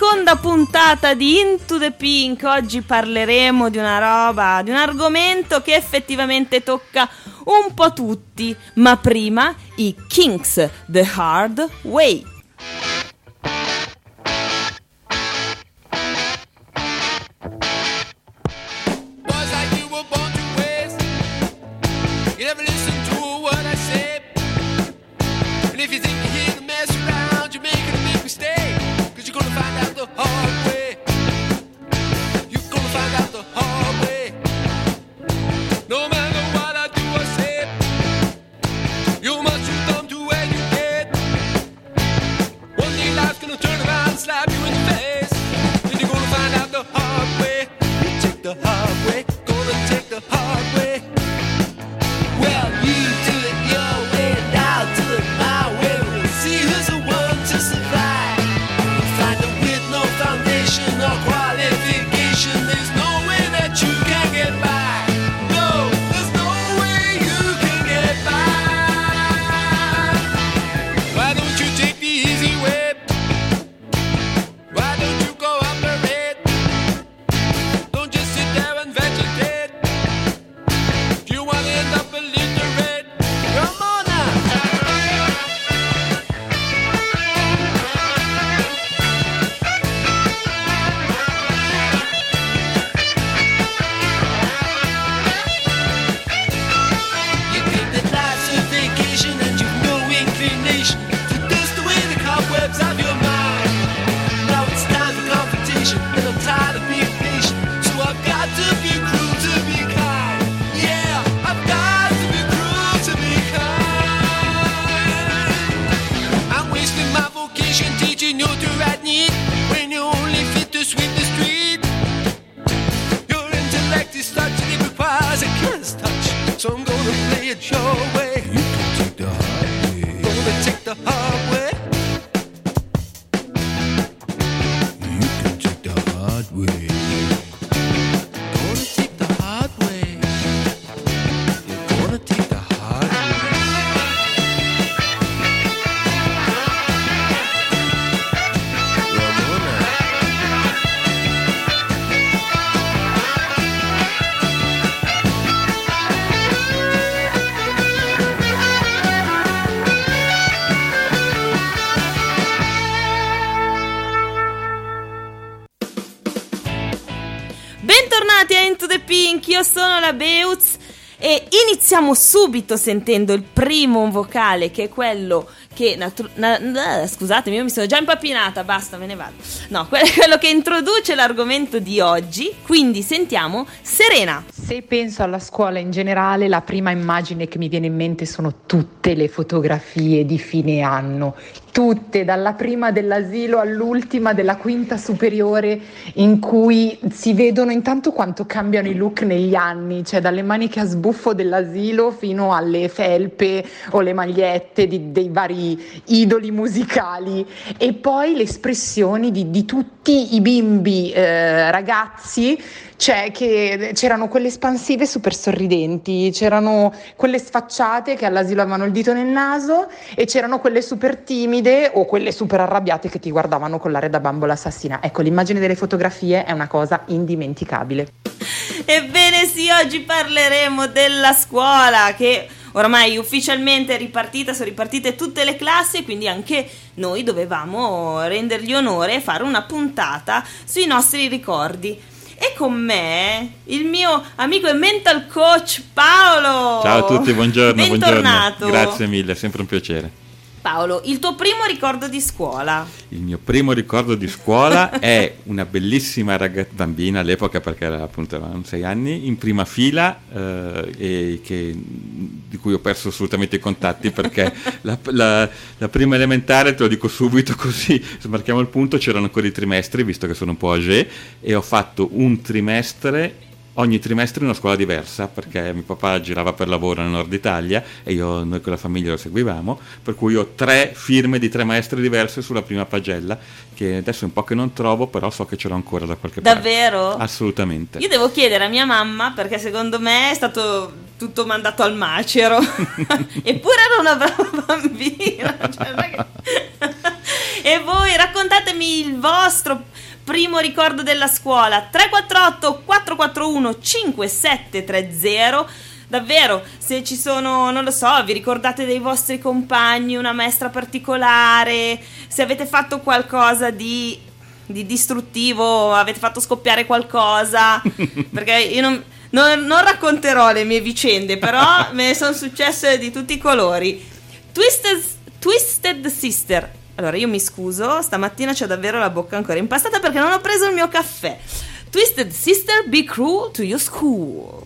seconda puntata di Into the Pink. Oggi parleremo di una roba, di un argomento che effettivamente tocca un po' tutti, ma prima i Kings The Hard Way. Beutz. E iniziamo subito sentendo il primo vocale che è quello che natu- na- na- scusatemi io mi sono già impappinata basta me ne vado. No quello che introduce l'argomento di oggi. Quindi sentiamo Serena. Se penso alla scuola in generale la prima immagine che mi viene in mente sono tutte le fotografie di fine anno tutte, dalla prima dell'asilo all'ultima della quinta superiore, in cui si vedono intanto quanto cambiano i look negli anni, cioè dalle maniche a sbuffo dell'asilo fino alle felpe o le magliette di, dei vari idoli musicali. E poi le espressioni di, di tutti i bimbi eh, ragazzi cioè che c'erano quelle espansive super sorridenti, c'erano quelle sfacciate che all'asilo avevano il dito nel naso e c'erano quelle super timide o quelle super arrabbiate che ti guardavano con l'aria da bambola assassina. Ecco, l'immagine delle fotografie è una cosa indimenticabile. Ebbene sì, oggi parleremo della scuola che ormai ufficialmente è ripartita, sono ripartite tutte le classi e quindi anche noi dovevamo rendergli onore e fare una puntata sui nostri ricordi. E con me il mio amico e mental coach Paolo. Ciao a tutti, buongiorno. Bentornato. Buongiorno. Grazie mille, è sempre un piacere. Paolo, il tuo primo ricordo di scuola? Il mio primo ricordo di scuola è una bellissima ragazza, bambina all'epoca perché era appunto avevano sei anni, in prima fila eh, e che, di cui ho perso assolutamente i contatti perché la, la, la, prima elementare, te lo dico subito così, smarchiamo il punto, c'erano ancora i trimestri visto che sono un po' âgé e ho fatto un trimestre ogni trimestre in una scuola diversa perché mio papà girava per lavoro nel nord Italia e io, noi con la famiglia lo seguivamo, per cui ho tre firme di tre maestre diverse sulla prima pagella che adesso è un po' che non trovo, però so che ce l'ho ancora da qualche Davvero? parte. Davvero? Assolutamente. Io devo chiedere a mia mamma perché secondo me è stato tutto mandato al macero, eppure era una brava bambina. Cioè, e voi raccontatemi il vostro primo ricordo della scuola 348 441 5730 davvero, se ci sono, non lo so, vi ricordate dei vostri compagni, una maestra particolare, se avete fatto qualcosa di, di distruttivo, avete fatto scoppiare qualcosa, perché io non, non, non, racconterò le mie vicende, però me ne sono successe di tutti i colori. Twisted, Twisted Sister. Allora, io mi scuso, stamattina c'ho davvero la bocca ancora impastata perché non ho preso il mio caffè. Twisted Sister, be cruel to your school.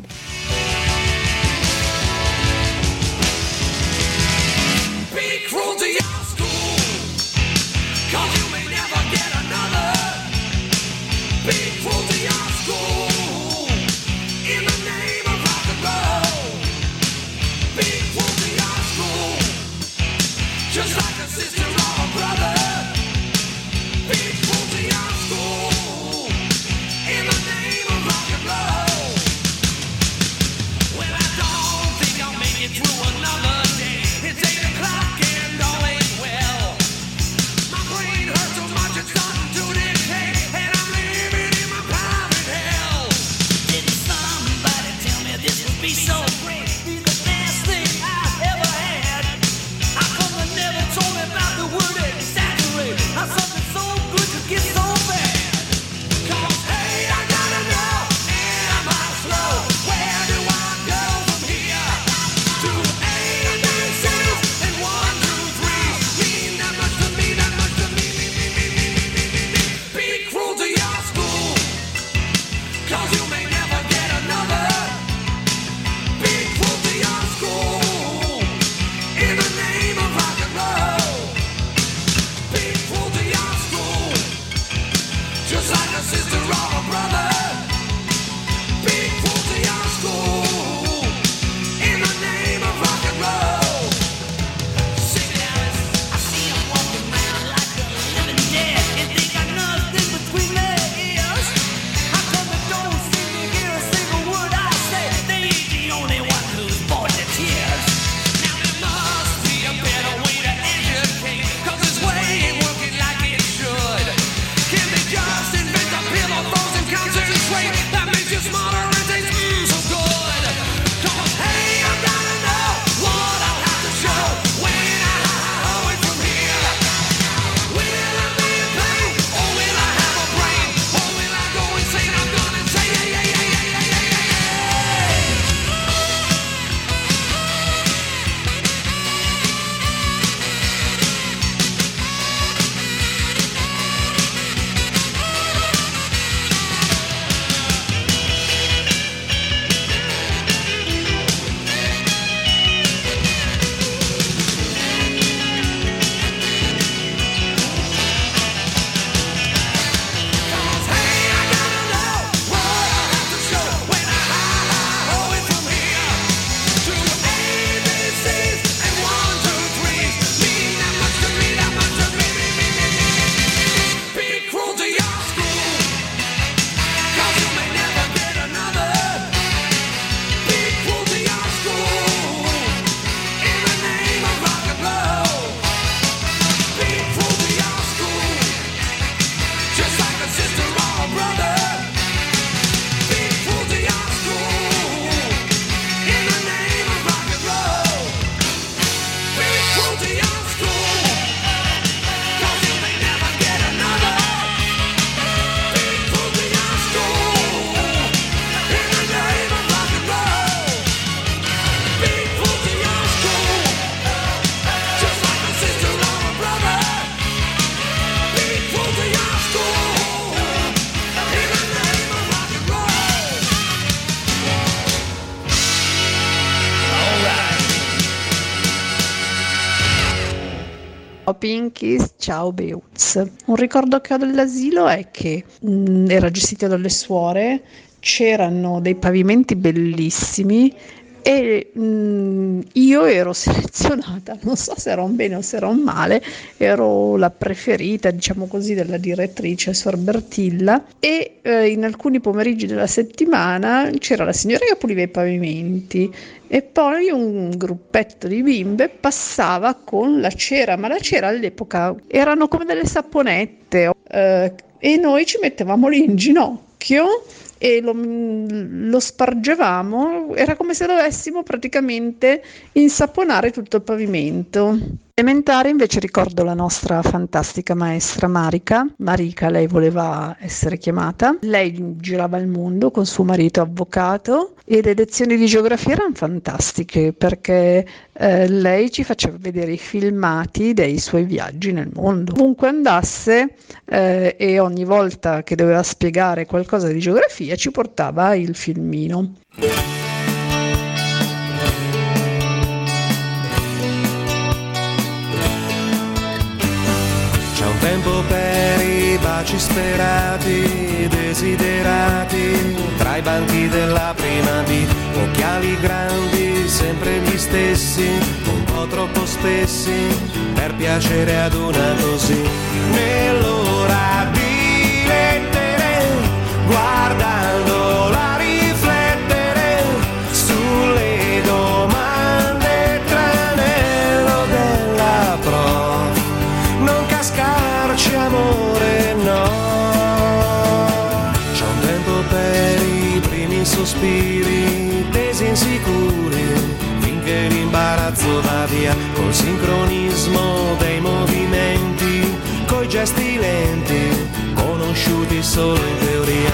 Ciao Beuz. Un ricordo che ho dell'asilo è che mh, mm, era gestito dalle suore, c'erano dei pavimenti bellissimi e mh, mm, io ero selezionata, non so se era un bene o se era un male, ero la preferita, diciamo così, della direttrice Sor Bertilla e eh, in alcuni pomeriggi della settimana c'era la signora che puliva i pavimenti. E poi un gruppetto di bimbe passava con la cera, ma la cera all'epoca erano come delle saponette eh, e noi ci mettevamo lì in ginocchio e lo, lo, spargevamo, era come se dovessimo praticamente insaponare tutto il pavimento. Elementare invece ricordo la nostra fantastica maestra Marica, Marica lei voleva essere chiamata, lei girava il mondo con suo marito avvocato e le lezioni di geografia erano fantastiche perché eh, lei ci faceva vedere i filmati dei suoi viaggi nel mondo. Ovunque andasse eh, e ogni volta che doveva spiegare qualcosa di geografia ci portava il filmino. Baci sperati, desiderati, tra i banchi della prima B, occhiali grandi, sempre gli stessi, un po' troppo spessi, per piacere ad una così. Nell'ora di lettere, guardando sospiri, tesi insicuri, finché l'imbarazzo va via, col sincronismo dei movimenti, coi gesti lenti, conosciuti solo in teoria,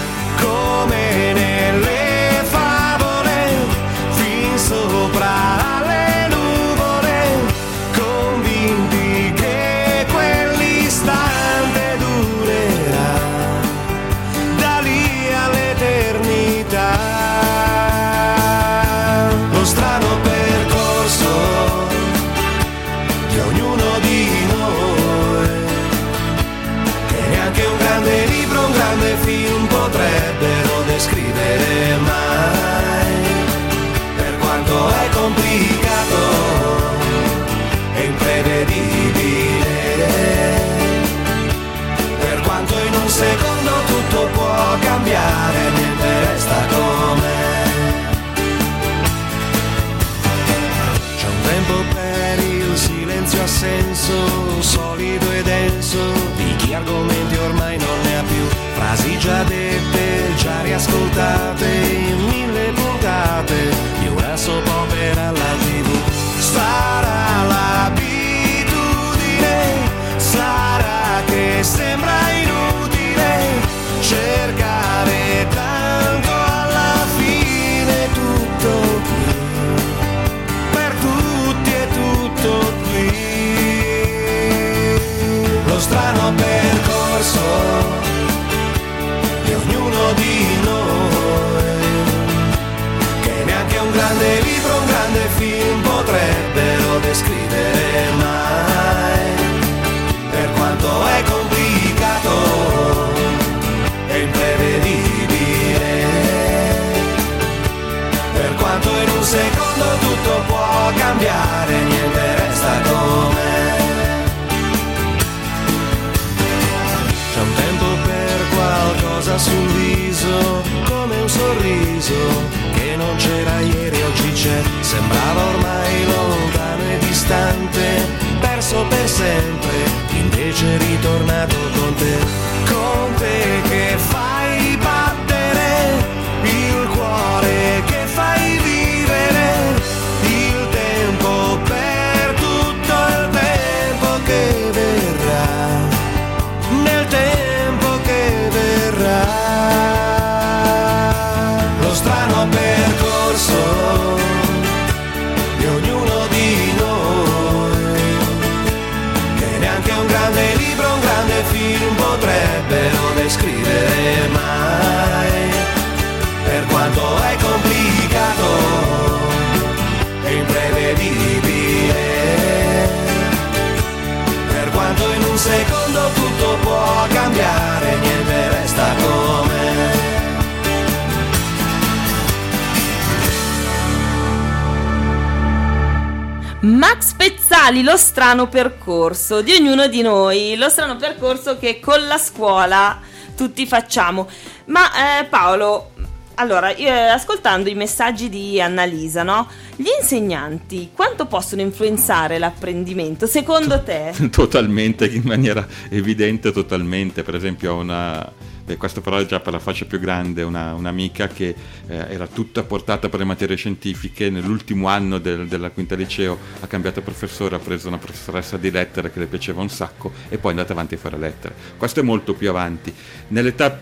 Pezzali, lo strano percorso di ognuno di noi, lo strano percorso che con la scuola tutti facciamo. Ma eh, Paolo, allora, io, eh, ascoltando i messaggi di Annalisa, no? Gli insegnanti quanto possono influenzare l'apprendimento secondo te? Totalmente, in maniera evidente, totalmente. Per esempio, ho una. Beh, questo però è già per la fascia più grande, una, un'amica che eh, era tutta portata per le materie scientifiche, nell'ultimo anno del- della quinta liceo ha cambiato professore, ha preso una professoressa di lettere che le piaceva un sacco e poi è andata avanti a fare lettere. Questo è molto più avanti. Nell'età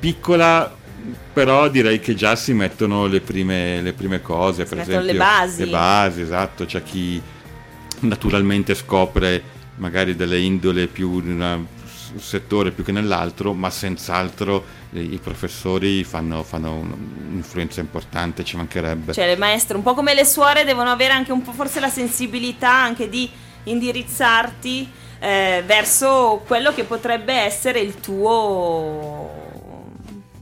piccola però direi che già si mettono le prime, le prime cose, per mettono esempio le basi. le basi, esatto, c'è chi naturalmente scopre magari delle indole più in un settore più che nell'altro, ma senz'altro i professori fanno, fanno un- un'influenza importante, ci mancherebbe. Cioè le maestre, un po' come le suore, devono avere anche un po' forse la sensibilità anche di indirizzarti eh, verso quello che potrebbe essere il tuo...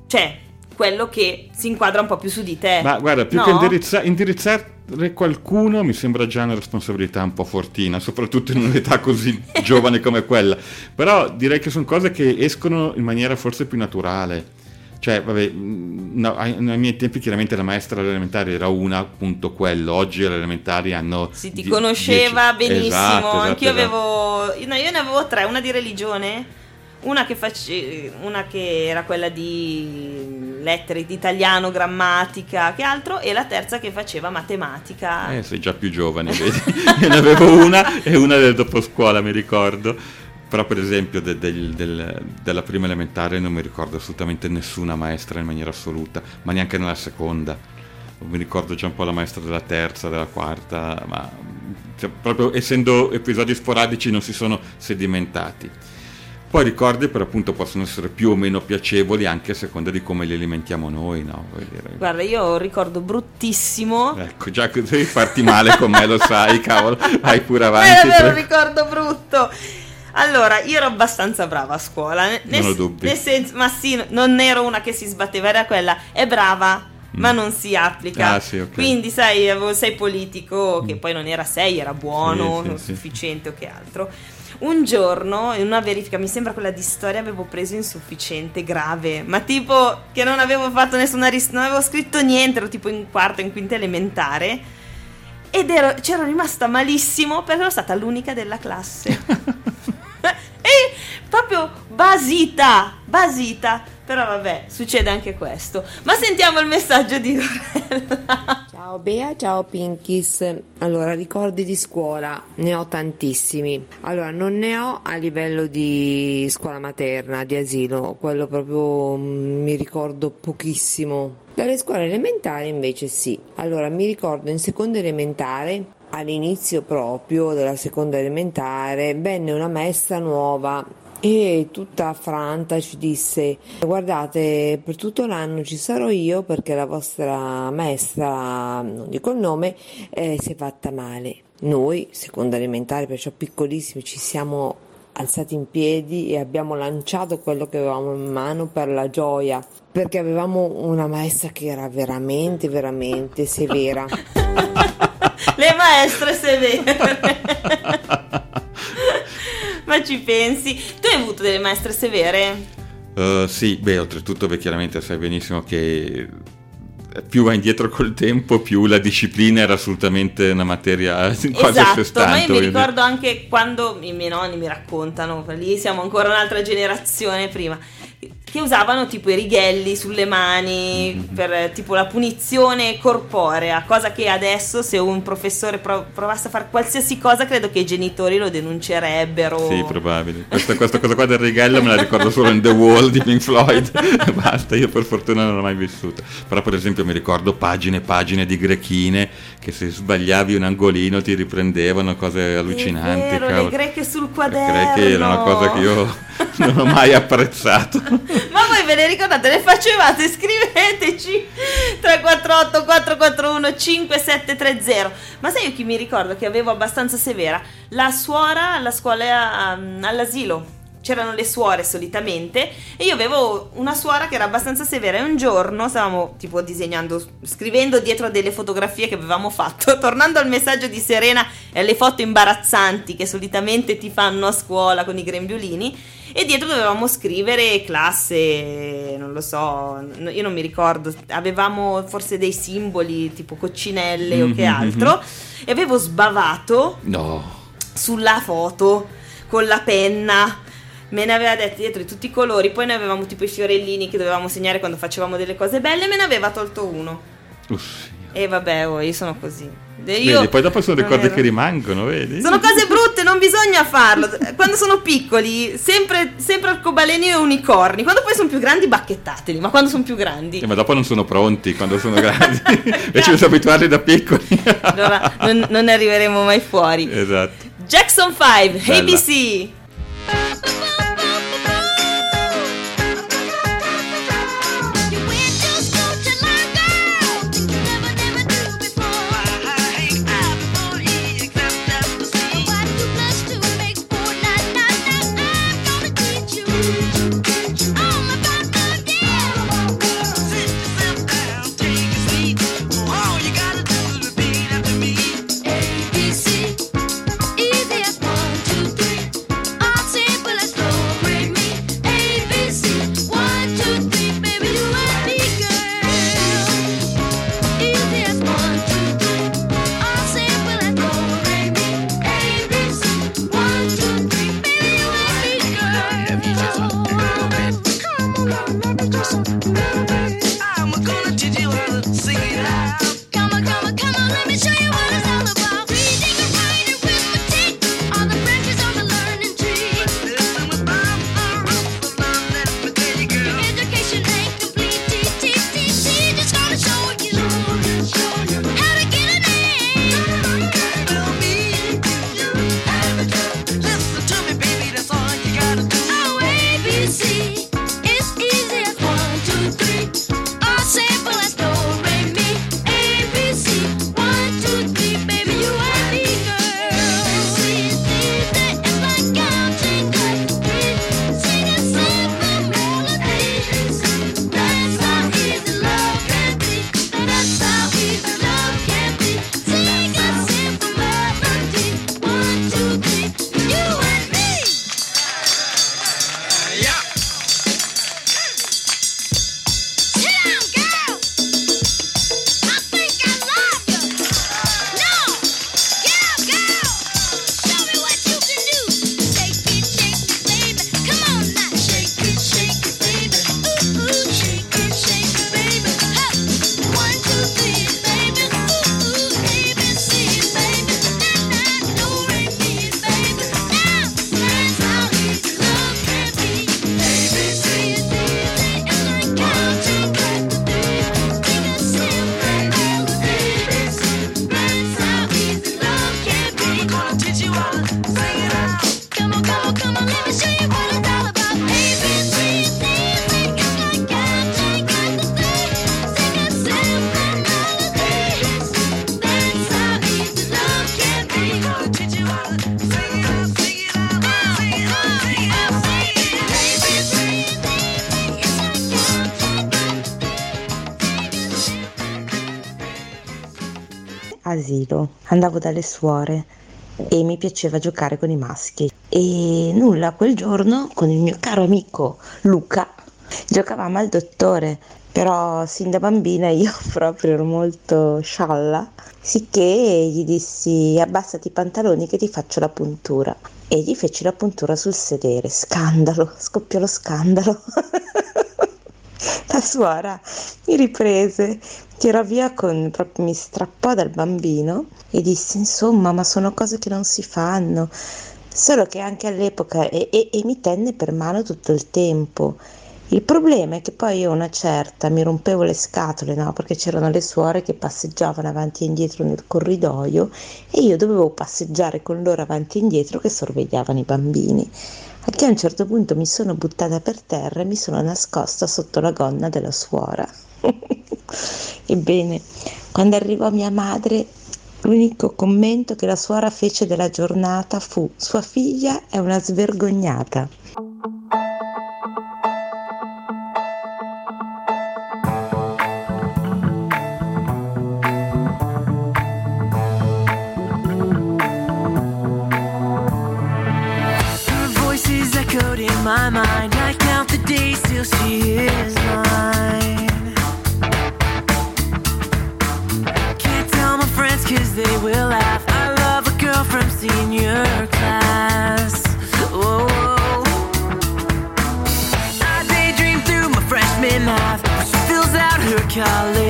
cioè quello che si inquadra un po' più su di te. Ma guarda, più No? che indirizza- indirizzare qualcuno mi sembra già una responsabilità un po' fortina, soprattutto in un'età così giovane come quella. Però direi che sono cose che escono in maniera forse più naturale. Cioè, vabbè, mh, no, ai, ai miei tempi chiaramente la maestra elementare era una, appunto quello. Oggi le elementari hanno... Sì, ti die- conosceva dieci- benissimo. Esatto, esatto, Anch'io esatto. avevo. No, io ne avevo tre: una di religione, una che, face... una che era quella di lettere, di italiano, grammatica, che altro, e la terza che faceva matematica. Eh, sei già più giovane, vedi? Io ne avevo una e una del doposcuola, mi ricordo. Però per esempio de- del- del- della prima elementare non mi ricordo assolutamente nessuna maestra in maniera assoluta, ma neanche nella seconda. Mi ricordo già un po' la maestra della terza, della quarta, ma cioè, proprio essendo episodi sporadici non si sono sedimentati. Poi ricordi per appunto possono essere più o meno piacevoli anche a seconda di come li alimentiamo noi, no? Guarda, io ho un ricordo bruttissimo. Ecco, già che devi farti male con me, lo sai, cavolo, vai pure È avanti. davvero un prego. ricordo brutto. Allora, io ero abbastanza brava a scuola. ne- Non ho nel- dubbi. Nel senso, ma sì, non ero una che si sbatteva, era quella, è brava, ma non si applica. Mm. Ah, sì, ok. Mm. Quindi, sai, sei politico, che poi non era sei, era buono, Sì, sì. sufficiente o che altro. Un giorno, in una verifica, mi sembra quella di storia, avevo preso insufficiente, grave, ma tipo che non avevo fatto nessuna ris- non avevo scritto niente, ero tipo in quarta, in quinta elementare. Ed ero, c'ero rimasta malissimo perché ero stata l'unica della classe. e proprio basita, basita. Però vabbè, succede anche questo. Ma sentiamo il messaggio di Lorella. Ciao Bea, ciao Pinkies. Allora, ricordi di scuola, ne ho tantissimi. Allora, non ne ho a livello di scuola materna, di asilo, quello proprio mm, mi ricordo pochissimo. Dalle scuole elementari invece sì. Allora, mi ricordo in seconda elementare, all'inizio proprio della seconda elementare, venne una maestra nuova e tutta affranta ci disse guardate per tutto l'anno ci sarò io perché la vostra maestra non dico il nome eh, si è fatta male. Noi seconda elementare perciò piccolissimi ci siamo alzati in piedi e abbiamo lanciato quello che avevamo in mano per la gioia perché avevamo una maestra che era veramente veramente severa maestre severe. Ma ci pensi? Tu hai avuto delle maestre severe? Eh, sì, beh, oltretutto, beh, chiaramente sai benissimo che più va indietro col tempo, più la disciplina era assolutamente una materia quasi a sé esatto, stante. ma io mi ricordo anche quando i miei nonni mi raccontano, lì siamo ancora un'altra generazione prima, che usavano tipo i righelli sulle mani Mm-hmm. per tipo la punizione corporea, cosa che adesso se un professore pro- provasse a fare qualsiasi cosa credo che i genitori lo denuncerebbero. Sì, probabile. Questa, questa cosa qua del righello me la ricordo solo in The Wall di Pink Floyd. Basta, io per fortuna non l'ho mai vissuta. Però, per esempio, mi ricordo pagine e pagine di grechine che se sbagliavi un angolino ti riprendevano, cose allucinanti. È vero, le greche sul Le quaderno. greche era una cosa che io non ho mai apprezzato. Ma voi ve le ricordate? Le facevate? Scriveteci 348 441 5730. Ma sai io chi mi ricordo che avevo abbastanza severa? La suora alla scuola, um, all'asilo. C'erano le suore solitamente e io avevo una suora che era abbastanza severa e un giorno stavamo tipo disegnando, scrivendo dietro a delle fotografie che avevamo fatto, tornando al messaggio di Serena e alle foto imbarazzanti che solitamente ti fanno a scuola con i grembiulini e dietro dovevamo scrivere classe, non lo so, io non mi ricordo, avevamo forse dei simboli tipo coccinelle mm-hmm, o che mm-hmm, altro mm-hmm. e avevo sbavato no. sulla foto con la penna me ne aveva detti dietro di tutti i colori, poi ne avevamo tipo i fiorellini che dovevamo segnare quando facevamo delle cose belle, me ne aveva tolto uno. Uff. E vabbè, oh, io sono così. Io vedi, poi dopo sono le cose che rimangono, vedi? Sono cose brutte, non bisogna farlo. Quando sono piccoli, sempre, sempre arcobaleni e unicorni. Quando poi sono più grandi, bacchettateli. Ma quando sono più grandi. Eh, ma dopo non sono pronti quando sono grandi. Invece bisogna abituarli da piccoli. allora non, non, arriveremo mai fuori. Esatto. Jackson 5, Bella. ABC. Asilo, andavo dalle suore e mi piaceva giocare con i maschi. E nulla, quel giorno con il mio caro amico Luca giocavamo al dottore, però sin da bambina io proprio ero molto scialla, sicché gli dissi abbassati i pantaloni che ti faccio la puntura. E gli feci la puntura sul sedere, scandalo, scoppiò lo scandalo. la suora mi riprese, tirò via con, proprio mi strappò dal bambino e disse insomma ma sono cose che non si fanno solo che anche all'epoca e, e, e mi tenne per mano tutto il tempo il problema è che poi io una certa mi rompevo le scatole, no? Perché c'erano le suore che passeggiavano avanti e indietro nel corridoio e io dovevo passeggiare con loro avanti e indietro che sorvegliavano i bambini a a un certo punto mi sono buttata per terra e mi sono nascosta sotto la gonna della suora. Ebbene, quando arrivò mia madre L'unico commento che la suora fece della giornata fu sua figlia è una svergognata. My mind. I count the days till she is mine. Cause they will laugh. I love a girl from senior class. Whoa. I daydream through my freshman half. She fills out her college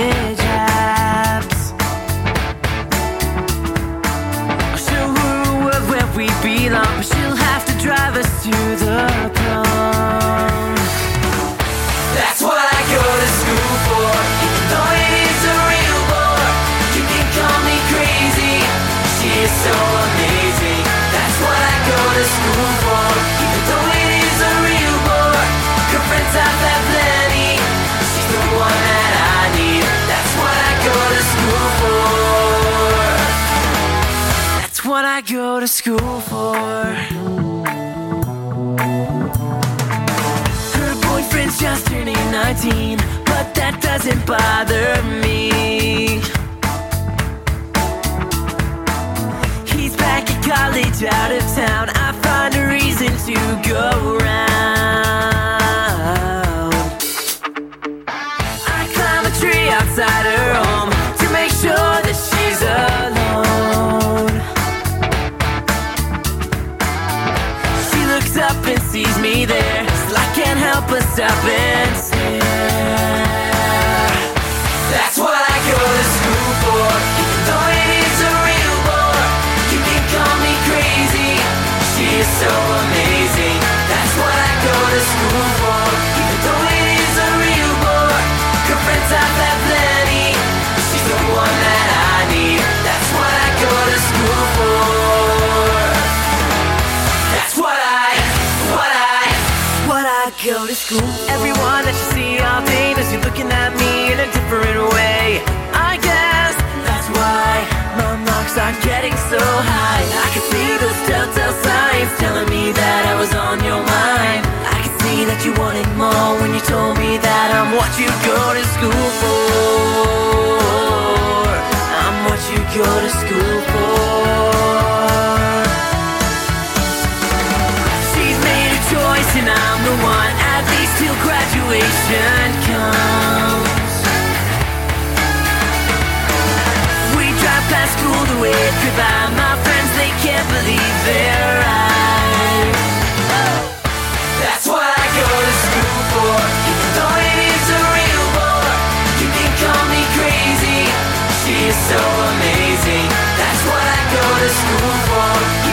to school for. Her boyfriend's just turning 19, but that doesn't bother me. He's back at college out of town. To school. Everyone that you see all day knows you're looking at me in a different way. I guess that's why my marks are getting so high. I can see those telltale signs telling me that I was on your mind. I can see that you wanted more when you told me that I'm what you go to school for. I'm what you go to school for. She's made a choice and I'm the one graduation comes. We drive past school to wave goodbye My friends, they can't believe their eyes. That's what I go to school for. Even though it is a real bore You can call me crazy. She is so amazing. That's what I go to school for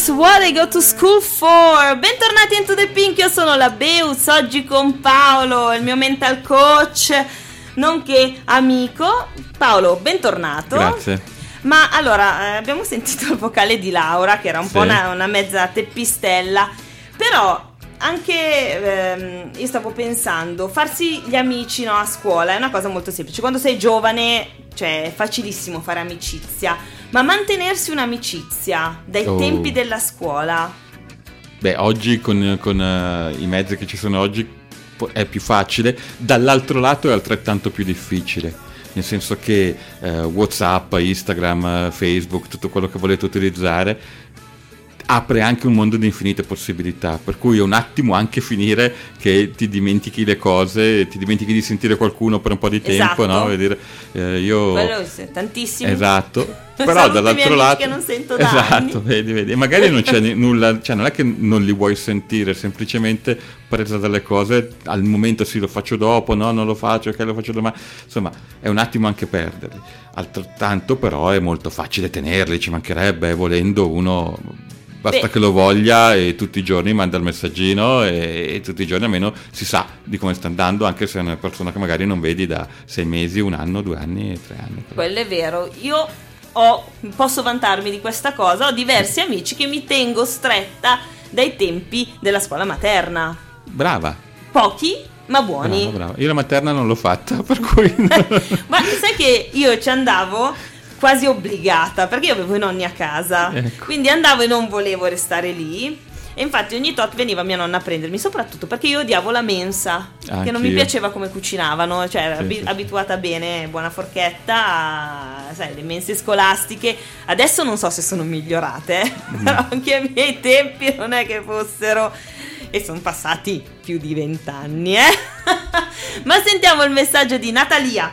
Jonas Brothers What I Go to School For Bentornati in To The Pink, io sono la Beuz Oggi con Paolo, il mio mental coach Nonché amico Paolo, bentornato Grazie. Ma allora, eh, abbiamo sentito il vocale di Laura Che era un Sì. po' una, una mezza teppistella Però anche ehm, io stavo pensando, farsi gli amici no, a scuola è una cosa molto semplice. Quando sei giovane, cioè, è facilissimo fare amicizia, ma mantenersi un'amicizia dai Oh. tempi della scuola. Beh, oggi con, con, eh, i mezzi che ci sono oggi è più facile, dall'altro lato è altrettanto più difficile. Nel senso che eh, WhatsApp, Instagram, eh, Facebook, tutto quello che volete utilizzare apre anche un mondo di infinite possibilità, per cui è un attimo anche finire che ti dimentichi le cose, ti dimentichi di sentire qualcuno per un po' di tempo, Esatto. no? E dire, eh, io... Quello tantissimo. Esatto, però dall'altro lato che non sento da esatto, anni. vedi, vedi. E magari non c'è nulla, cioè non è che non li vuoi sentire, semplicemente presa dalle cose, al momento sì lo faccio dopo, no, non lo faccio, ok, lo faccio domani. Insomma, è un attimo anche perderli. Altrettanto però è molto facile tenerli, ci mancherebbe, volendo uno basta Beh. che lo voglia e tutti i giorni manda il messaggino e, e tutti i giorni almeno si sa di come sta andando, anche se è una persona che magari non vedi da sei mesi, un anno, due anni, tre anni. Quello è vero. Io ho, posso vantarmi di questa cosa, ho diversi amici che mi tengo stretta dai tempi della scuola materna. Brava. Pochi, ma buoni. Brava, brava. Io la materna non l'ho fatta, per cui... Ma sai che io ci andavo quasi obbligata perché io avevo i nonni a casa. Ecco. Quindi andavo e non volevo restare lì. E infatti ogni tot veniva mia nonna a prendermi, soprattutto perché io odiavo la mensa, che non mi Anch'io. piaceva come cucinavano, cioè ero Sì, abi- sì. abituata bene, buona forchetta, a, sai, le mense scolastiche. Adesso non so se sono migliorate, eh, Mm. però anche ai miei tempi non è che fossero... E sono passati più di vent'anni, eh? Ma sentiamo il messaggio di Natalia.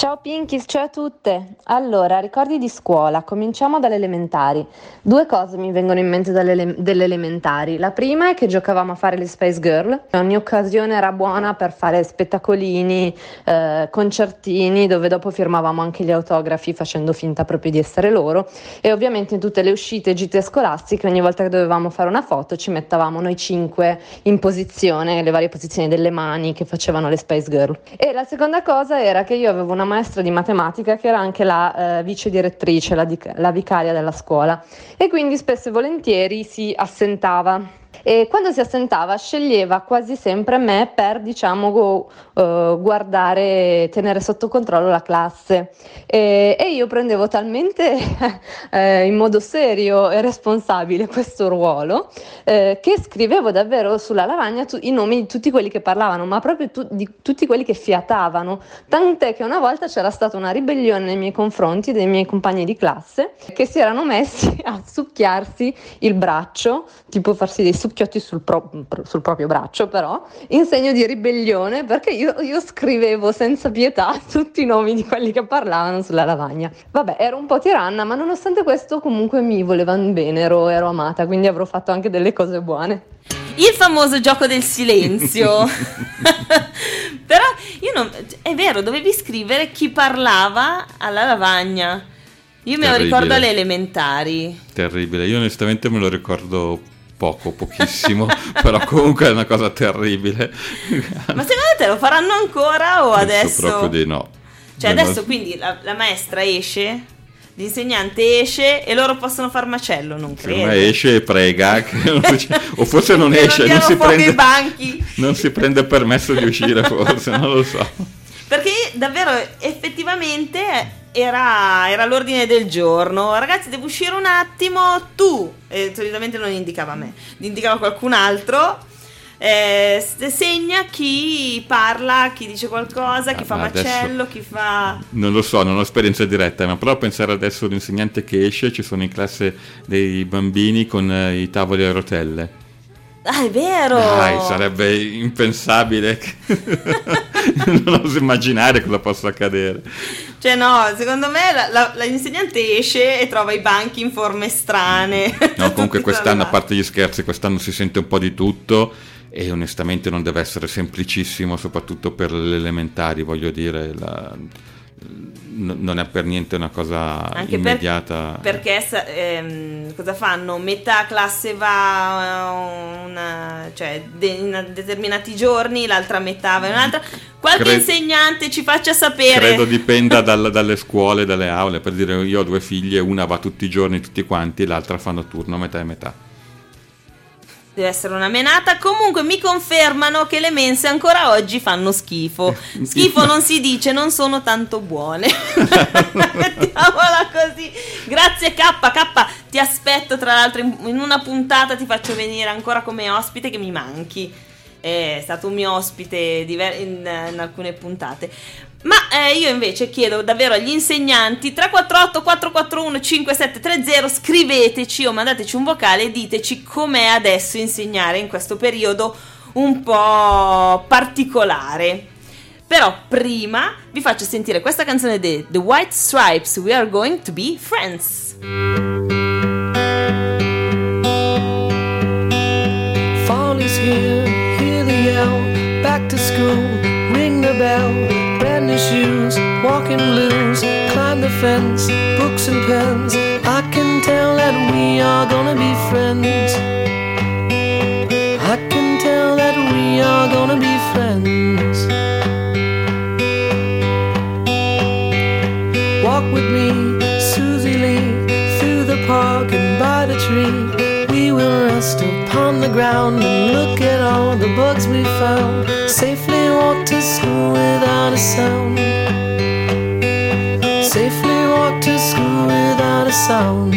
Ciao Pinkies, ciao a tutte. Allora, ricordi di scuola, cominciamo dalle elementari. Due cose mi vengono in mente dalle, delle elementari. La prima è che giocavamo a fare le Space Girl. Ogni occasione era buona per fare spettacolini, eh, concertini, dove dopo firmavamo anche gli autografi facendo finta proprio di essere loro. E ovviamente in tutte le uscite e gite scolastiche, ogni volta che dovevamo fare una foto, ci mettavamo noi cinque in posizione, le varie posizioni delle mani che facevano le Space Girl. E la seconda cosa era che io avevo una maestra di matematica che era anche la eh, vice direttrice, la, la vicaria della scuola e quindi spesso e volentieri si assentava. E quando si assentava sceglieva quasi sempre me per, diciamo, go- eh, guardare, tenere sotto controllo la classe. E, e io prendevo talmente eh, in modo serio e responsabile questo ruolo eh, che scrivevo davvero sulla lavagna tu- i nomi di tutti quelli che parlavano, ma proprio tu- di tutti quelli che fiatavano. Tant'è che una volta c'era stata una ribellione nei miei confronti dei miei compagni di classe che si erano messi a succhiarsi il braccio, tipo farsi dei succhiotti sul, pro- sul proprio braccio, però in segno di ribellione perché io, io scrivevo senza pietà tutti i nomi di quelli che parlavano sulla lavagna. Vabbè, ero un po' tiranna, ma nonostante questo comunque mi volevano bene, ero, ero amata, quindi avrò fatto anche delle cose buone. Il famoso gioco del silenzio. Però io non. È vero, dovevi scrivere chi parlava alla lavagna. Io me lo Terribile. ricordo alle elementari. Terribile, io onestamente me lo ricordo poco, pochissimo, però comunque è una cosa terribile. Ma secondo te lo faranno ancora o Penso adesso? proprio di no. Cioè, Beh, adesso ma- quindi la, la maestra esce, l'insegnante esce e loro possono far macello, non credo. me esce e prega, o forse non esce, non non si, prende, i banchi. non si prende permesso di uscire, forse, non lo so. Perché davvero, effettivamente, era, era l'ordine del giorno. Ragazzi, devo uscire un attimo. Tu, e solitamente non indicava me, indicava qualcun altro. eh, segna chi parla, chi dice qualcosa, chi Ah, fa macello, chi fa. Non lo so, non ho esperienza diretta, ma però pensare adesso all'insegnante che esce, ci sono in classe dei bambini con eh, i tavoli a rotelle. Ah, è vero! Dai, sarebbe impensabile. non oso immaginare cosa possa accadere. Cioè, no, secondo me la, la- la insegnante esce e trova i banchi in forme strane. No, comunque quest'anno, a parte gli scherzi, quest'anno si sente un po' di tutto e onestamente non deve essere semplicissimo, soprattutto per le elementari, voglio dire, la- n- non è per niente una cosa Anche per- immediata. perché sa- ehm, cosa fanno? Metà classe va a una- cioè, de- in determinati giorni, l'altra metà va in un'altra. Qualche Cre- insegnante ci faccia sapere. Credo dipenda dal- dalle scuole, dalle aule, per dire io ho due figlie, una va tutti i giorni, tutti quanti, l'altra fanno turno metà e metà. Deve essere una menata. Comunque mi confermano che le mense ancora oggi fanno schifo. Schifo non si dice, non sono tanto buone. Mettiamola così. Grazie K. K, ti aspetto tra l'altro in, una puntata ti faccio venire ancora come ospite che mi manchi. È stato un mio ospite in alcune puntate. Ma eh, io invece chiedo davvero agli insegnanti 348 441 5730 scriveteci o mandateci un vocale e diteci com'è adesso insegnare in questo periodo un po' particolare. Però prima vi faccio sentire questa canzone dei The White Stripes We Are Going to Be Friends. Fall is here, hear the yell. Back to school, ring the bell. tiny shoes, walking blues, climb the fence, books and pens. I can tell that we are gonna be friends. I can tell that we are gonna be friends. Walk with me, Susie Lee, through the park and by the tree. We will rest upon the ground and look at all the bugs we walked to school without a sound. Safely walked to school without a sound.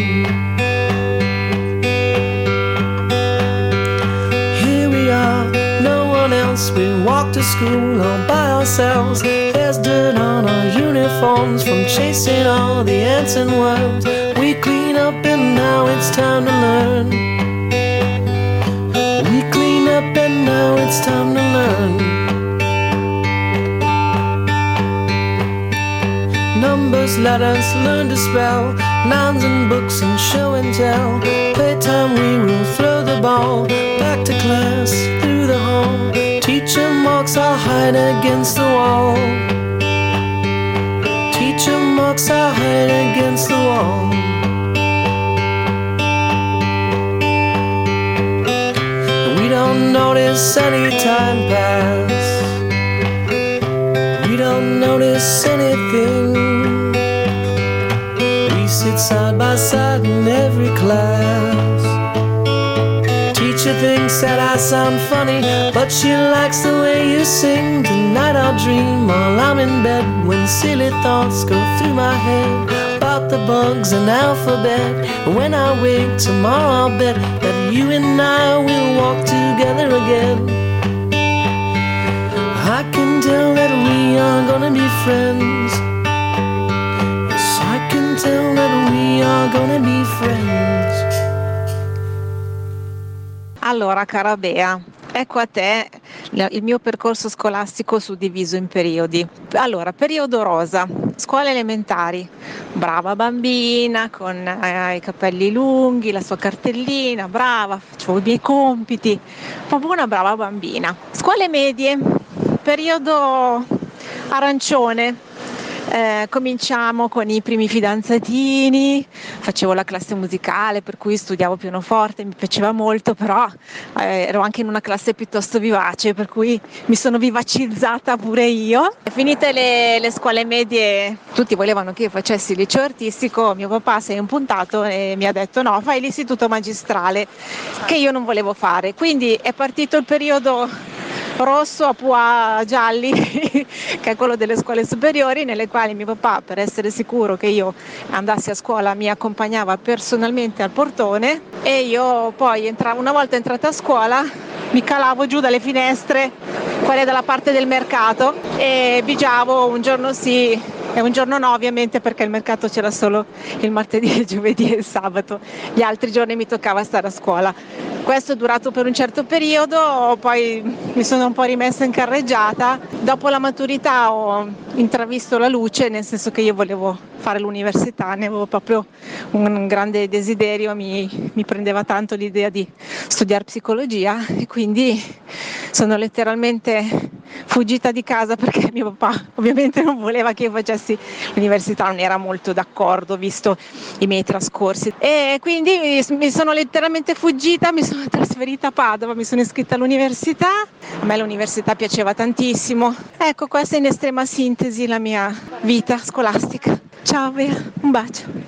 Here we are, no one else. We walk to school all by ourselves. There's dirt on our uniforms from chasing all the ants and worms. We clean up and now it's time to learn. We clean up and now it's time to learn. Numbers, us learn to spell. Nouns and books and show and tell. Playtime, we will throw the ball. Back to class, through the hall. Teacher marks our hide against the wall. Teacher marks our hide against the wall. We don't notice any time pass. We don't notice by side in every class. Teacher thinks that I sound funny, but she likes the way you sing. Tonight I'll dream while I'm in bed when silly thoughts go through my head about the bugs and alphabet. When I wake tomorrow, I'll bet that you and I will walk together again. I can tell that we are gonna be friends. Are gonna be friends. Allora, cara Bea, ecco a te il mio percorso scolastico suddiviso in periodi. Allora, periodo rosa, scuole elementari, brava bambina con eh, i capelli lunghi, la sua cartellina, brava, facevo i miei compiti, proprio una brava bambina. Scuole medie, periodo arancione. Eh, cominciamo con i primi fidanzatini, facevo la classe musicale per cui studiavo pianoforte, mi piaceva molto, però eh, ero anche in una classe piuttosto vivace, per cui mi sono vivacizzata pure io. Finite le, le scuole medie, tutti volevano che io facessi liceo artistico, mio papà si è impuntato e mi ha detto no, fai l'istituto magistrale, che io non volevo fare. Quindi è partito il periodo rosso a pua gialli, che è quello delle scuole superiori, nelle quali mio papà, per essere sicuro che io andassi a scuola, mi accompagnava personalmente al portone e io poi entravo, una volta entrata a scuola mi calavo giù dalle finestre, quelle dalla parte del mercato e bigiavo un giorno sì e un giorno no ovviamente perché il mercato c'era solo il martedì, il giovedì e il sabato, gli altri giorni mi toccava stare a scuola. Questo è durato per un certo periodo, poi mi sono un po' rimessa in carreggiata. Dopo la maturità ho intravisto la luce, nel senso che io volevo fare l'università, ne avevo proprio un grande desiderio, mi, mi prendeva tanto l'idea di studiare psicologia e quindi sono letteralmente fuggita di casa perché mio papà ovviamente non voleva che io facessi l'università, non era molto d'accordo visto i miei trascorsi e quindi mi sono letteralmente fuggita, mi sono trasferita a Padova, mi sono iscritta all'università, me l'università piaceva tantissimo. Ecco, questa è in estrema sintesi la mia vita scolastica. Ciao Bea, un bacio.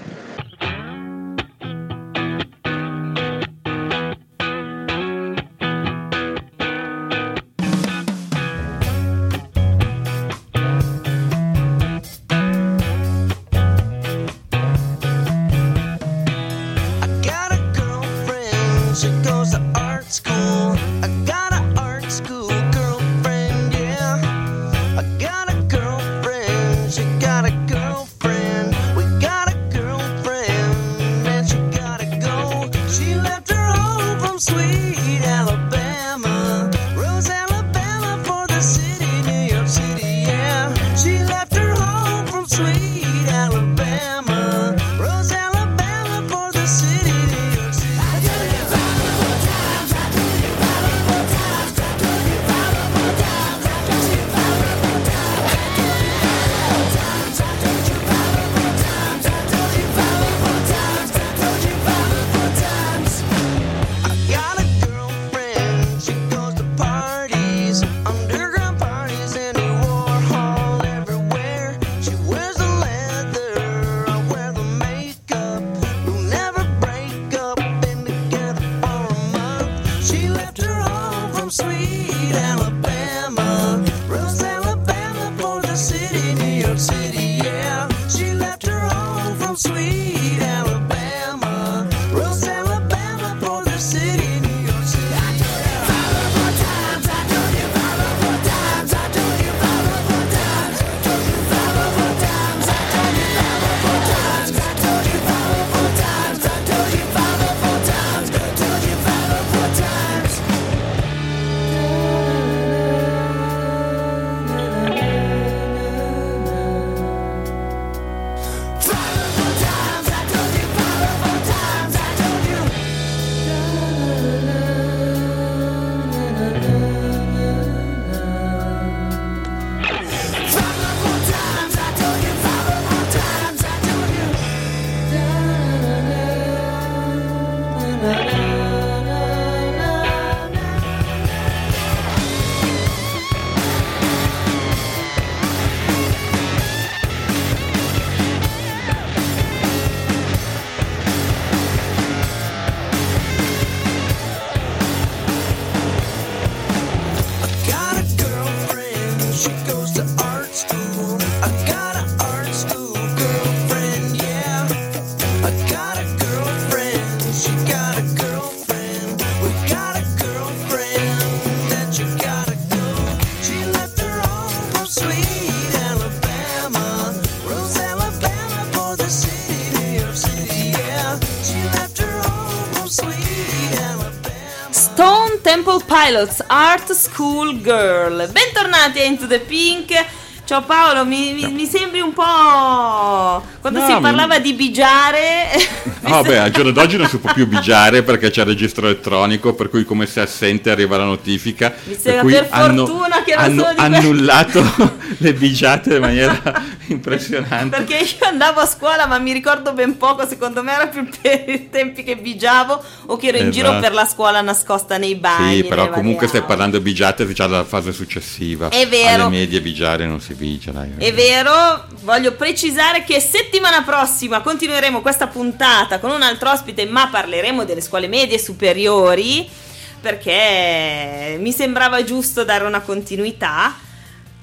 Pilots Art School Girl. Bentornati a Into the Pink. Ciao Paolo, mi, mi- mi sembri un po'. Quando No, si mi- parlava di bigiare. No, beh, al giorno d'oggi non si può più bigiare perché c'è il registro elettronico, per cui come sei assente arriva la notifica. Mi sembra cui per hanno, fortuna che non hanno annullato le bigiate in maniera impressionante. Perché io andavo a scuola, ma mi ricordo ben poco. Secondo me era più per i tempi che bigiavo o che ero in giro Esatto. per la scuola nascosta nei bagni. Sì, però comunque stai parlando di bigiate già dalla fase successiva. È vero. Alle medie bigiare non si bigia, dai. È vero, voglio precisare che settimana prossima continueremo questa puntata con un altro ospite, ma parleremo delle scuole medie superiori perché mi sembrava giusto dare una continuità.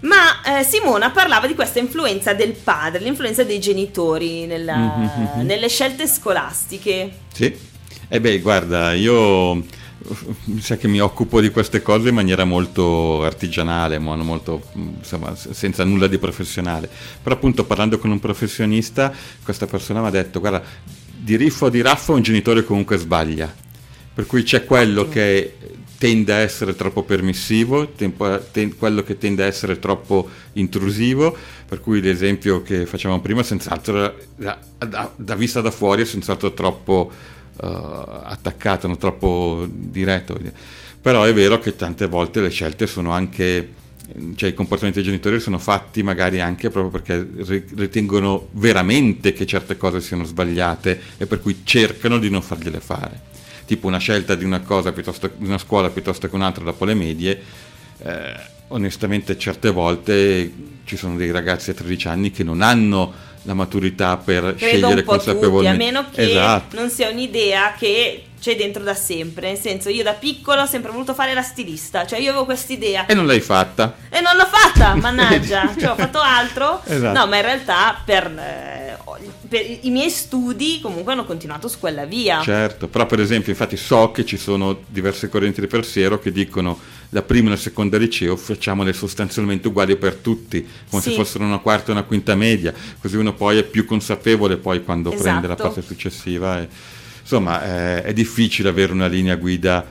Ma eh, Simona parlava di questa influenza del padre, l'influenza dei genitori nella- Mhm. nelle scelte scolastiche. Sì. E beh, guarda, io mi sa che mi occupo di queste cose in maniera molto artigianale, mo- molto, insomma, senza nulla di professionale. Però appunto parlando con un professionista, questa persona mi ha detto, guarda, di riffo o di raffo un genitore comunque sbaglia. Per cui c'è quello che tende a essere troppo permissivo, tempo- ten- quello che tende a essere troppo intrusivo, per cui l'esempio che facevamo prima, senz'altro da, da- da vista da fuori è senz'altro troppo eh, attaccato, non troppo diretto. Però è vero che tante volte le scelte sono anche cioè i comportamenti dei genitori sono fatti magari anche proprio perché ri- ritengono veramente che certe cose siano sbagliate e per cui cercano di non fargliele fare. Tipo una scelta di una cosa piuttosto di una scuola piuttosto che un'altra dopo le medie, eh, onestamente certe volte ci sono dei ragazzi a 13 anni che non hanno la maturità per Credo scegliere tutti, a consapevolmente. meno che Esatto. non sia un'idea che c'è dentro da sempre. Nel senso, io da piccolo ho sempre voluto fare la stilista, cioè io avevo quest'idea. E non l'hai fatta. E non l'ho fatta, mannaggia, cioè ho fatto altro. Esatto. No, ma in realtà per, eh, per i miei studi comunque hanno continuato su quella via. Certo, però per esempio infatti so che ci sono diverse correnti di pensiero che dicono la prima e la seconda liceo facciamole sostanzialmente uguali per tutti, come Sì. se fossero una quarta e una quinta media, così uno poi è più consapevole poi quando Esatto. prende la parte successiva. e- insomma, eh, è difficile avere una linea guida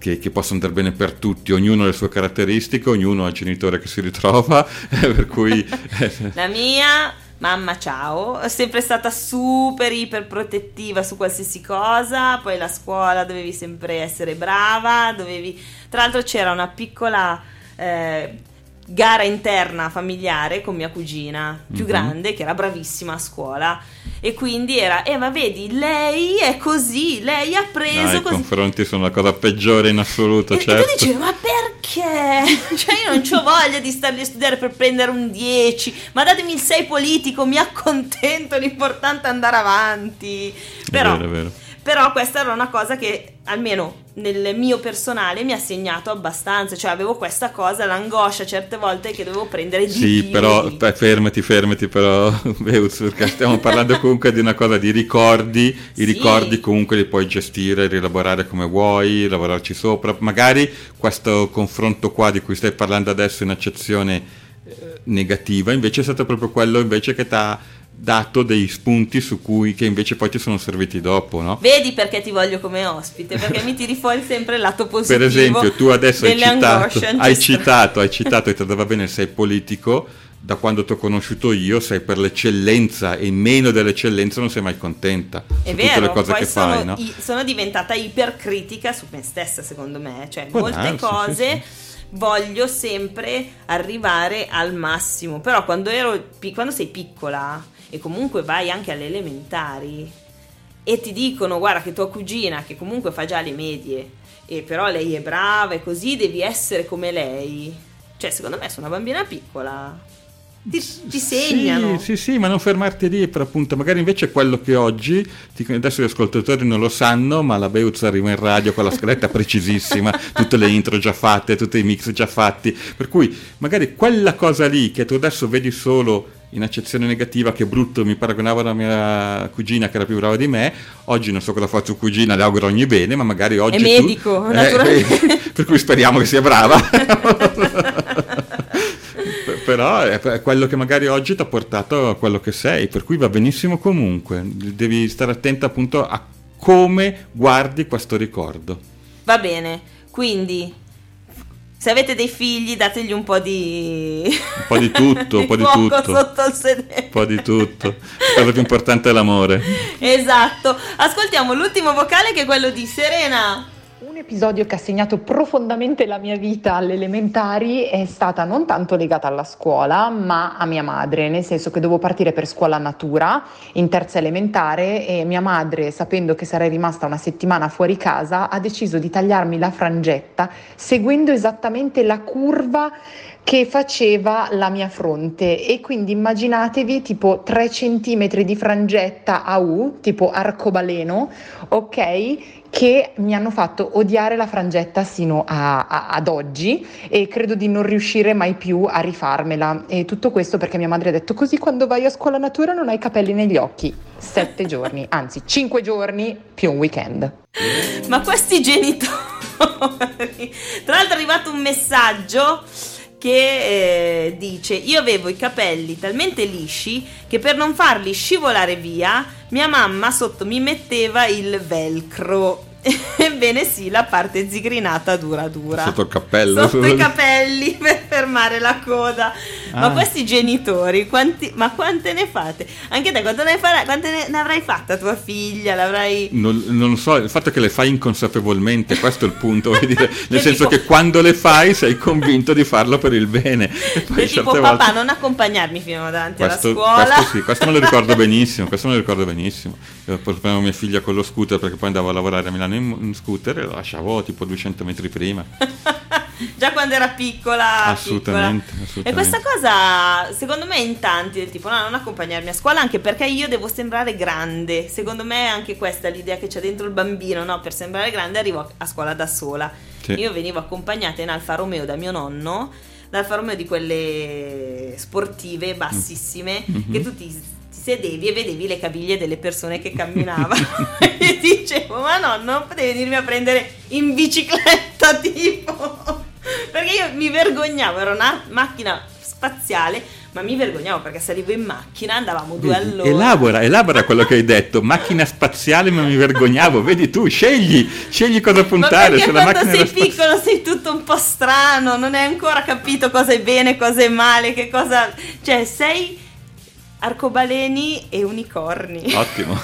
che, che possa andare bene per tutti, ognuno ha le sue caratteristiche, ognuno ha il genitore che si ritrova, per cui... eh, La mia mamma ciao, è sempre stata super iper protettiva su qualsiasi cosa, poi la scuola dovevi sempre essere brava, dovevi... Tra l'altro c'era una piccola eh, gara interna familiare con mia cugina più Mhm. grande che era bravissima a scuola e quindi era, eh ma vedi, lei è così, lei ha preso I così. confronti sono la cosa peggiore in assoluto, E, e tu certo. dicevi, ma perché? Cioè, io non ho voglia di starli a studiare per prendere un 10, ma datemi il 6 politico, mi accontento, l'importante è andare avanti. Però, È vero, è vero. Però questa era una cosa che almeno nel mio personale mi ha segnato abbastanza, cioè avevo questa cosa, l'angoscia certe volte che dovevo prendere di Sì, però beh, fermati, fermati, però, perché stiamo parlando comunque di una cosa di ricordi, i Sì. ricordi comunque li puoi gestire, rielaborare come vuoi, lavorarci sopra. Magari questo confronto qua di cui stai parlando adesso in accezione eh, negativa, invece è stato proprio quello invece che ti ha dato dei spunti su cui, che invece poi ti sono serviti dopo, no? Vedi perché ti voglio come ospite, perché mi tiri fuori sempre il lato positivo. Per esempio, tu adesso hai citato, hai citato, hai citato, e ti andava bene, sei politico, da quando ti ho conosciuto io sei per l'eccellenza e meno dell'eccellenza non sei mai contenta È vero, tutte le cose che sono, fai, no? i- sono diventata ipercritica su me stessa, secondo me. Cioè, Può molte darsi, cose sì, voglio sempre arrivare al massimo. Però quando, ero, quando sei piccola e comunque vai anche alle elementari e ti dicono, guarda che tua cugina, che comunque fa già le medie, e però lei è brava e così devi essere come lei. Cioè, secondo me, sono una bambina piccola. Ti, ti segnano. Sì, sì, sì, ma non fermarti lì, per appunto, magari invece quello che oggi, adesso gli ascoltatori non lo sanno, ma la Beuz arriva in radio con la scaletta precisissima, tutte le intro già fatte, tutti i mix già fatti, per cui magari quella cosa lì che tu adesso vedi solo in accezione negativa, che brutto, mi paragonavo alla mia cugina che era più brava di me, oggi non so cosa fa tua cugina, le auguro ogni bene, ma magari oggi... È tu- medico, Eh, naturalmente. per cui speriamo che sia brava. Però è è quello che magari oggi ti ha portato a quello che sei, per cui va benissimo comunque. Devi stare attenta appunto a come guardi questo ricordo. Va bene, quindi se avete dei figli dategli un po' di... Un po' di tutto, un po' di tutto. sotto il sedere. Un po' di tutto. La cosa più importante è l'amore. Esatto. Ascoltiamo l'ultimo vocale che è quello di Serena. Un episodio che ha segnato profondamente la mia vita alle elementari è stata non tanto legata alla scuola, ma a mia madre, nel senso che dovevo partire per scuola natura in terza elementare e mia madre, sapendo che sarei rimasta una settimana fuori casa, ha deciso di tagliarmi la frangetta seguendo esattamente la curva che faceva la mia fronte e quindi immaginatevi tipo 3 centimetri di frangetta a U, tipo arcobaleno, ok? Che mi hanno fatto odiare la frangetta sino a- a- ad oggi e credo di non riuscire mai più a rifarmela. E tutto questo perché mia madre ha detto così quando vai a scuola natura non hai capelli negli occhi. Sette giorni, anzi cinque giorni più un weekend. Ma questi genitori... Tra l'altro è arrivato un messaggio che eh, dice io avevo i capelli talmente lisci che per non farli scivolare via mia mamma sotto mi metteva il velcro ebbene sì la parte zigrinata dura dura Sotto il cappello. sotto i capelli per fermare la coda. Ma Ah. questi genitori, quanti, ma quante ne fate? Anche te, quante ne, farai, quante ne, ne avrai fatta tua figlia? L'avrai. Non, non lo so, il fatto è che le fai inconsapevolmente, questo è il punto, dire, nel senso tipo- che quando le fai sei convinto di farlo per il bene. E poi tipo, papà, volte- non accompagnarmi fino davanti Questo, alla scuola. questo sì, questo me lo ricordo benissimo, questo me lo ricordo benissimo. Io portavo mia figlia con lo scooter perché poi andavo a lavorare a Milano in, in scooter e lo lasciavo tipo 200 metri prima. Già quando era piccola. Assolutamente, piccola. E assolutamente. questa cosa, secondo me, in tanti, del tipo, no, non accompagnarmi a scuola, anche perché io devo sembrare grande. Secondo me, è anche questa l'idea che c'è dentro il bambino, no? Per sembrare grande arrivo a- scuola da sola. Sì. Io venivo accompagnata in Alfa Romeo da mio nonno, l'Alfa Romeo di quelle sportive, bassissime, Mhm. che tu ti, ti sedevi e vedevi le caviglie delle persone che camminavano. e dicevo, ma no, non potevi venirmi a prendere in bicicletta, tipo. Perché io mi vergognavo, era una macchina spaziale, ma mi vergognavo perché salivo in macchina, andavamo due all'ora. Elabora, elabora quello che hai detto, macchina spaziale ma mi vergognavo, vedi tu, scegli, scegli cosa Ma puntare, perché se la quando sei spaziale. piccolo sei tutto un po' strano, non hai ancora capito cosa è bene, cosa è male, che cosa... Cioè, sei arcobaleni e unicorni. Ottimo,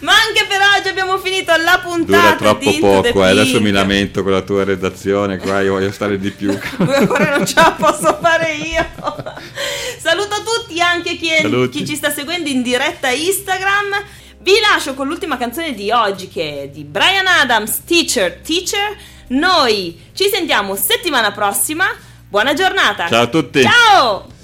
Ma anche per oggi abbiamo finito la puntata dura troppo poco, eh, adesso mi lamento con la tua redazione, qua io voglio stare di più. Ore non ce la posso fare io. Saluto tutti, anche chi, è- chi ci sta seguendo in diretta Instagram. Vi lascio con l'ultima canzone di oggi che è di Brian Adams, Teacher, Teacher. Noi ci sentiamo settimana prossima. Buona giornata. Ciao a tutti. Ciao.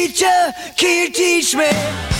Teacher, can you teach me?